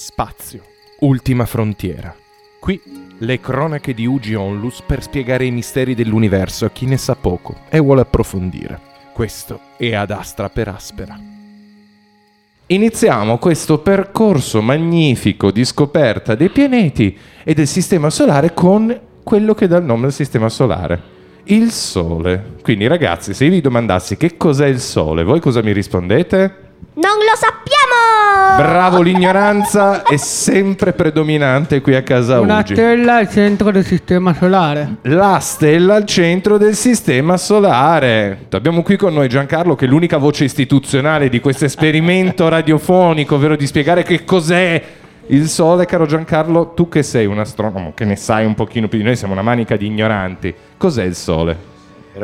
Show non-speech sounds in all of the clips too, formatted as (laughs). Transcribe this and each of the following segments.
Spazio, ultima frontiera. Qui le cronache di Ugi Onlus per spiegare i misteri dell'universo a chi ne sa poco e vuole approfondire. Questo è Ad Astra per Aspera. Iniziamo questo percorso magnifico di scoperta dei pianeti e del Sistema Solare con quello che dà il nome al Sistema Solare, il Sole. Quindi ragazzi, se io vi domandassi che cos'è il Sole, voi cosa mi rispondete? Non lo sappiamo! Bravo, l'ignoranza è sempre predominante qui a casa Una Ugi. stella al centro del sistema solare. La stella al centro del sistema solare. Abbiamo qui con noi Giancarlo, che è l'unica voce istituzionale di questo esperimento (laughs) radiofonico, ovvero di spiegare che cos'è il Sole. Caro Giancarlo, tu che sei un astronomo, che ne sai un pochino più di noi, siamo una manica di ignoranti. Cos'è il Sole?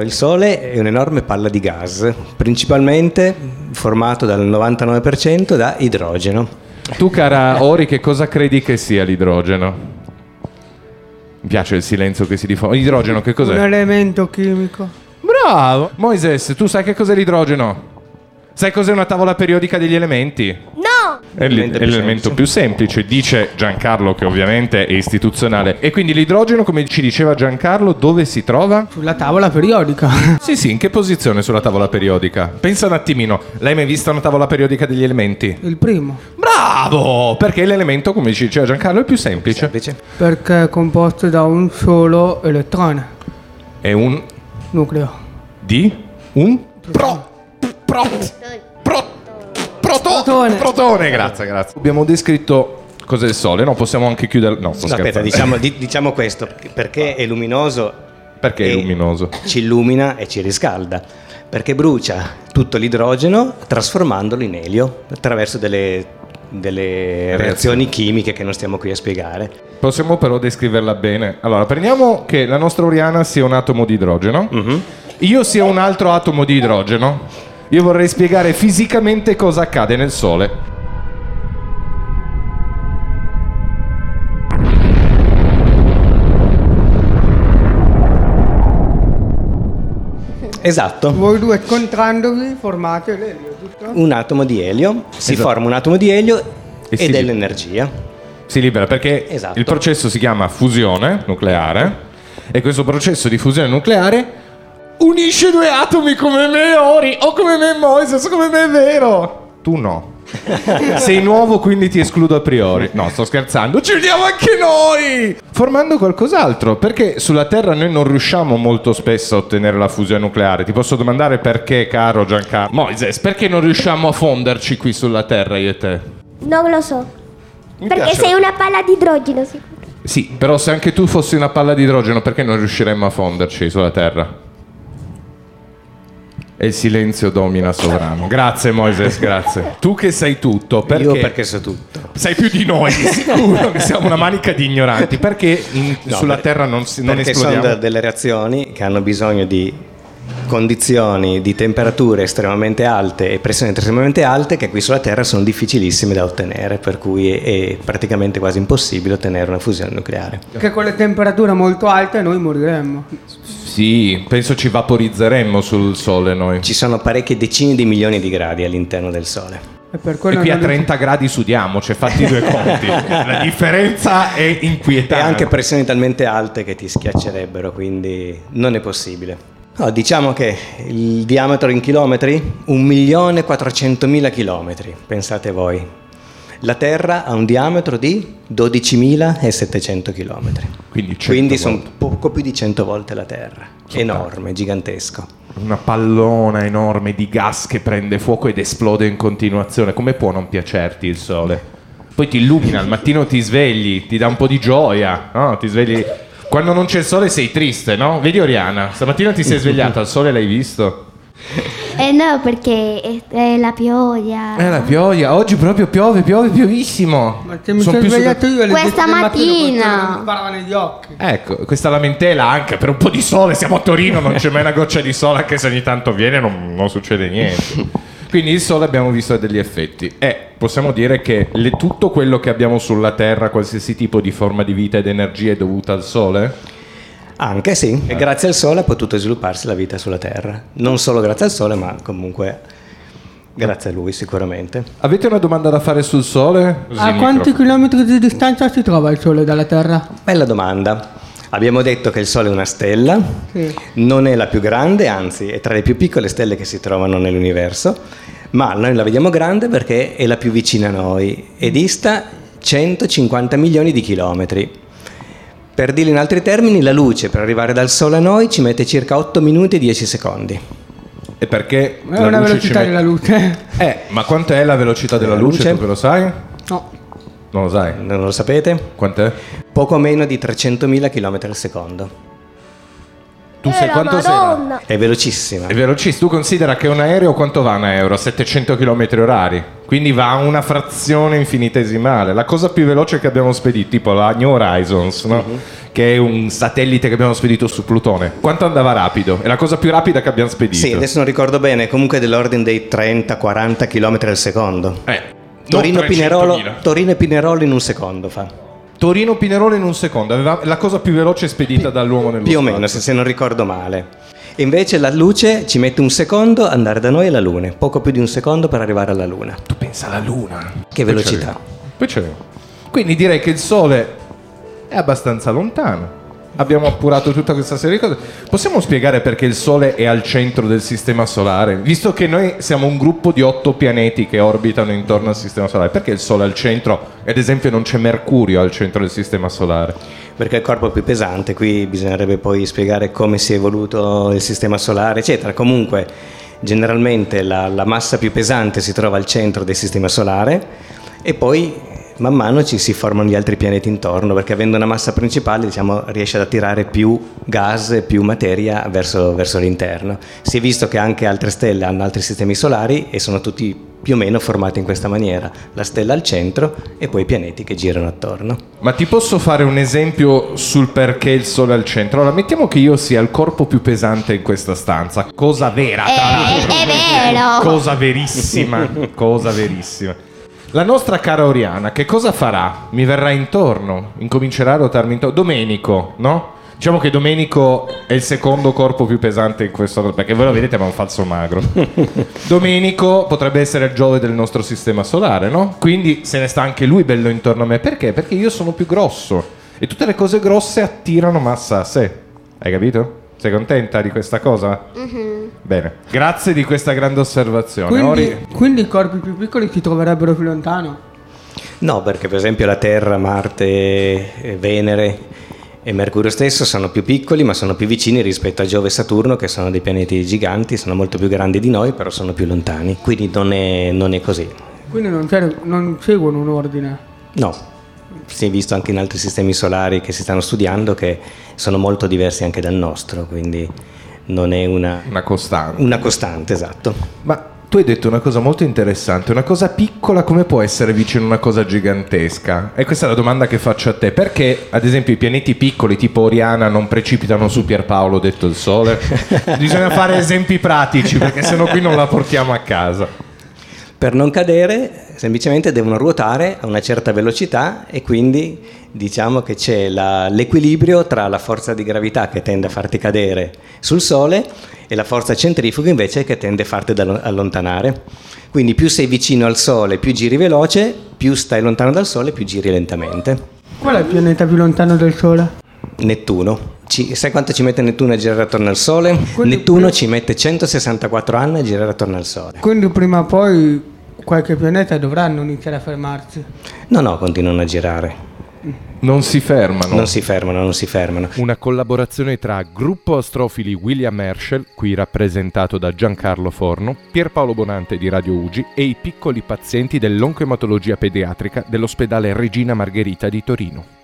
Il Sole è un'enorme palla di gas, principalmente formato dal 99% da idrogeno. Tu, cara Ori, che cosa credi che sia l'idrogeno? Mi piace il silenzio che si diffonde. Idrogeno, che Un cos'è? elemento chimico. Bravo! Moises, tu sai che cos'è l'idrogeno? Sai cos'è una tavola periodica degli elementi? È L'elemento più semplice. più semplice, dice Giancarlo, che ovviamente è istituzonale. E quindi l'idrogeno, come ci diceva Giancarlo, dove si trova? Sulla tavola periodica. (laughs) Sì, sì, in che posizione sulla tavola periodica? Pensa un attimino, l'hai mai vista una tavola periodica degli elementi? Il primo. Bravo! Perché l'elemento, come ci diceva Giancarlo, è più semplice. Semplice. Perché è composto da un solo elettrone. È un Nucleo. di un pro pro Protone. protone. Grazie, grazie. Abbiamo descritto cos'è il sole, no? Possiamo anche chiudere. No, sto No, aspetta, diciamo, di- (laughs) diciamo questo, perché è luminoso, Perché è luminoso? ci illumina e ci riscalda, perché brucia tutto l'idrogeno trasformandolo in elio attraverso delle, delle reazioni chimiche che non stiamo qui a spiegare. Possiamo però descriverla bene. Allora, prendiamo che la nostra Oriana sia un atomo di idrogeno. Mhm. Io sia un altro atomo di idrogeno. Io vorrei spiegare fisicamente cosa accade nel Sole. Esatto. Voi due scontrandovi formate l'elio, giusto? Un atomo di elio, si Esatto. forma un atomo di elio E si ed è libera. l'energia. Si libera perché Esatto. il processo si chiama fusione nucleare e questo processo di fusione nucleare unisce due atomi come me Ori o come me Moises o come me Vero. Tu no. Sei nuovo quindi ti escludo a priori. No, sto scherzando. Ci vediamo anche noi! Formando qualcos'altro, perché sulla Terra noi non riusciamo molto spesso a ottenere la fusione nucleare. Ti posso domandare perché, caro Giancarlo? Moises, perché non riusciamo a fonderci qui sulla Terra io e te? Non lo so. Mi Perché piace- sei una palla di idrogeno, sicuro. Sì, però se anche tu fossi una palla di idrogeno, perché non riusciremmo a fonderci sulla Terra? E il silenzio domina sovrano. Grazie Moises, grazie. Tu che sai tutto, perché... Io perché so tutto. Sai più di noi, di (laughs) sicuro, che siamo una manica di ignoranti. Perché in- No, sulla per- Terra non, si, non perché esplodiamo? sono de- delle reazioni che hanno bisogno di condizioni di temperature estremamente alte e pressioni estremamente alte che qui sulla Terra sono difficilissime da ottenere, per cui è, è praticamente quasi impossibile ottenere una fusione nucleare. Che con le temperature molto alte noi moriremmo. Sì, penso ci vaporizzeremmo sul Sole noi. Ci sono parecchie decine di milioni di gradi all'interno del Sole. E per E quello qui a non- 30 gradi sudiamo, cioè fatti i due (laughs) conti. La differenza è E inquietante. anche pressioni talmente alte che ti schiaccerebbero, quindi non è possibile. No, diciamo che il diametro in chilometri? 1.400.000 chilometri, pensate voi. La Terra ha un diametro di 12.700 chilometri. Quindi, 100 Quindi sono poco più di 100 volte la Terra. Sono Enorme, gigantesco. Una pallona enorme di gas che prende fuoco ed esplode in continuazione. Come può non piacerti il sole? Poi ti illumina, al mattino ti svegli, ti dà un po' di gioia, no? Ti svegli. Quando non c'è il sole sei triste, no? Vedi Oriana, stamattina ti sei svegliata, il sole l'hai visto? Eh no, perché è, è la pioggia. Eh, la pioggia, oggi proprio piove, piove piovissimo. Ma se mi Son sono più svegliato io alle Questa 10 del mattino, mattina. sparava negli occhi. Ecco, questa lamentela anche per un po' di sole, siamo a Torino, non c'è mai una goccia di sole, anche se ogni tanto viene non, non succede niente. (laughs) Quindi il sole abbiamo visto ha degli effetti e possiamo dire che le- tutto quello che abbiamo sulla Terra, qualsiasi tipo di forma di vita ed energia è dovuta al sole? Anche sì, e grazie al Sole ha potuto svilupparsi la vita sulla Terra. Non solo grazie al Sole, ma comunque Grazie a lui sicuramente. Avete una domanda da fare sul Sole? Così A quanti microfono. chilometri di distanza si trova il Sole dalla Terra? Bella domanda. Abbiamo detto che il Sole è una stella, Sì. non è la più grande, anzi è tra le più piccole stelle che si trovano nell'universo, ma noi la vediamo grande perché è la più vicina a noi e dista 150 milioni di chilometri. Per dirlo in altri termini, la luce per arrivare dal Sole a noi ci mette circa 8 minuti e 10 secondi. E perché È la una velocità ci della luce. Eh, ma quant'è la velocità della La luce? luce? Tu lo sai? No. Non lo sai. Non lo sapete? Quant'è? Poco meno di 300.000 km al secondo. Tu sai la quanto sei? È velocissima. È velocissimo. Tu considera che un aereo quanto va un aereo? 700 km orari. Quindi va a una frazione infinitesimale. La cosa più veloce che abbiamo spedito, tipo la New Horizons, no? Mhm. che è un satellite che abbiamo spedito su Plutone. Quanto andava rapido? È la cosa più rapida che abbiamo spedito. Sì, adesso non ricordo bene, comunque dell'ordine dei 30-40 km al secondo. Eh, Torino Pinerolo, 300.000. Torino e Pinerolo in un secondo fa. Torino Pinerolo in un secondo. Aveva la cosa più veloce spedita dall'uomo nello Più o meno, se, se non ricordo male. E invece la luce ci mette un secondo andare da noi alla Luna, poco più di un secondo per arrivare alla Luna. Tu pensa alla Luna. Che velocità. Poi c'è. Quindi direi che il Sole è abbastanza lontano. Abbiamo appurato tutta questa serie di cose. Possiamo spiegare perché il Sole è al centro del Sistema Solare? Visto che noi siamo un gruppo di otto pianeti che orbitano intorno al Sistema Solare, perché il Sole è al centro? Ad esempio non c'è Mercurio al centro del Sistema Solare. Perché è il corpo più pesante, qui bisognerebbe poi spiegare come si è evoluto il sistema solare, eccetera. Comunque, generalmente la, la massa più pesante si trova al centro del sistema solare e poi man mano ci si formano gli altri pianeti intorno, perché avendo una massa principale diciamo, riesce ad attirare più gas e più materia verso, verso l'interno. Si è visto che anche altre stelle hanno altri sistemi solari e sono tutti più o meno formati in questa maniera, la stella al centro e poi i pianeti che girano attorno. Ma ti posso fare un esempio sul perché il Sole è al centro? Allora, mettiamo che io sia il corpo più pesante in questa stanza. Cosa vera, tra È, l'altro. è vero. Cosa verissima, cosa verissima. La nostra cara Oriana, che cosa farà? Mi verrà intorno, incomincerà a rotarmi intorno. Domenico, no? Diciamo che Domenico è il secondo corpo più pesante in questo perché voi lo vedete ma è un falso magro. (laughs) Domenico potrebbe essere il Giove del nostro sistema solare, no? Quindi se ne sta anche lui bello intorno a me. Perché? Perché io sono più grosso e tutte le cose grosse attirano massa a sé. Hai capito? Sei contenta di questa cosa? Bene, grazie di questa grande osservazione. Quindi, Ori- quindi i corpi più piccoli si troverebbero più lontano? No, perché per esempio la Terra, Marte, eh, Venere e Mercurio stesso sono più piccoli, ma sono più vicini rispetto a Giove e Saturno, che sono dei pianeti giganti, sono molto più grandi di noi, però sono più lontani. Quindi non è, non è così. Quindi non, non seguono un ordine. No, si è visto anche in altri sistemi solari che si stanno studiando che sono molto diversi anche dal nostro, quindi non è una, una costante. una costante, esatto. Ma tu hai detto una cosa molto interessante, una cosa piccola come può essere vicino a una cosa gigantesca? E questa è la domanda che faccio a te. Perché, ad esempio, i pianeti piccoli tipo Oriana non precipitano su Pierpaolo, detto il Sole? (laughs) Bisogna fare esempi pratici, perché sennò qui non la portiamo a casa. Per non cadere semplicemente devono ruotare a una certa velocità e quindi diciamo che c'è la- l'equilibrio tra la forza di gravità che tende a farti cadere sul Sole e la forza centrifuga invece che tende a farti allontanare. Quindi più sei vicino al Sole, più giri veloce, più stai lontano dal Sole, più giri lentamente. Qual è il pianeta più lontano del Sole? Nettuno. Ci- sai quanto ci mette Nettuno a girare attorno al Sole? Quindi- Nettuno ci mette 164 anni a girare attorno al Sole. Quindi prima o poi qualche pianeta dovranno iniziare a fermarsi. No, no, continuano a girare. Non si fermano. Non si fermano, non si fermano. Una collaborazione tra Gruppo Astrofili William Herschel, qui rappresentato da Giancarlo Forno, Pierpaolo Bonante di Radio Ugi e i piccoli pazienti dell'oncoematologia pediatrica dell'ospedale Regina Margherita di Torino.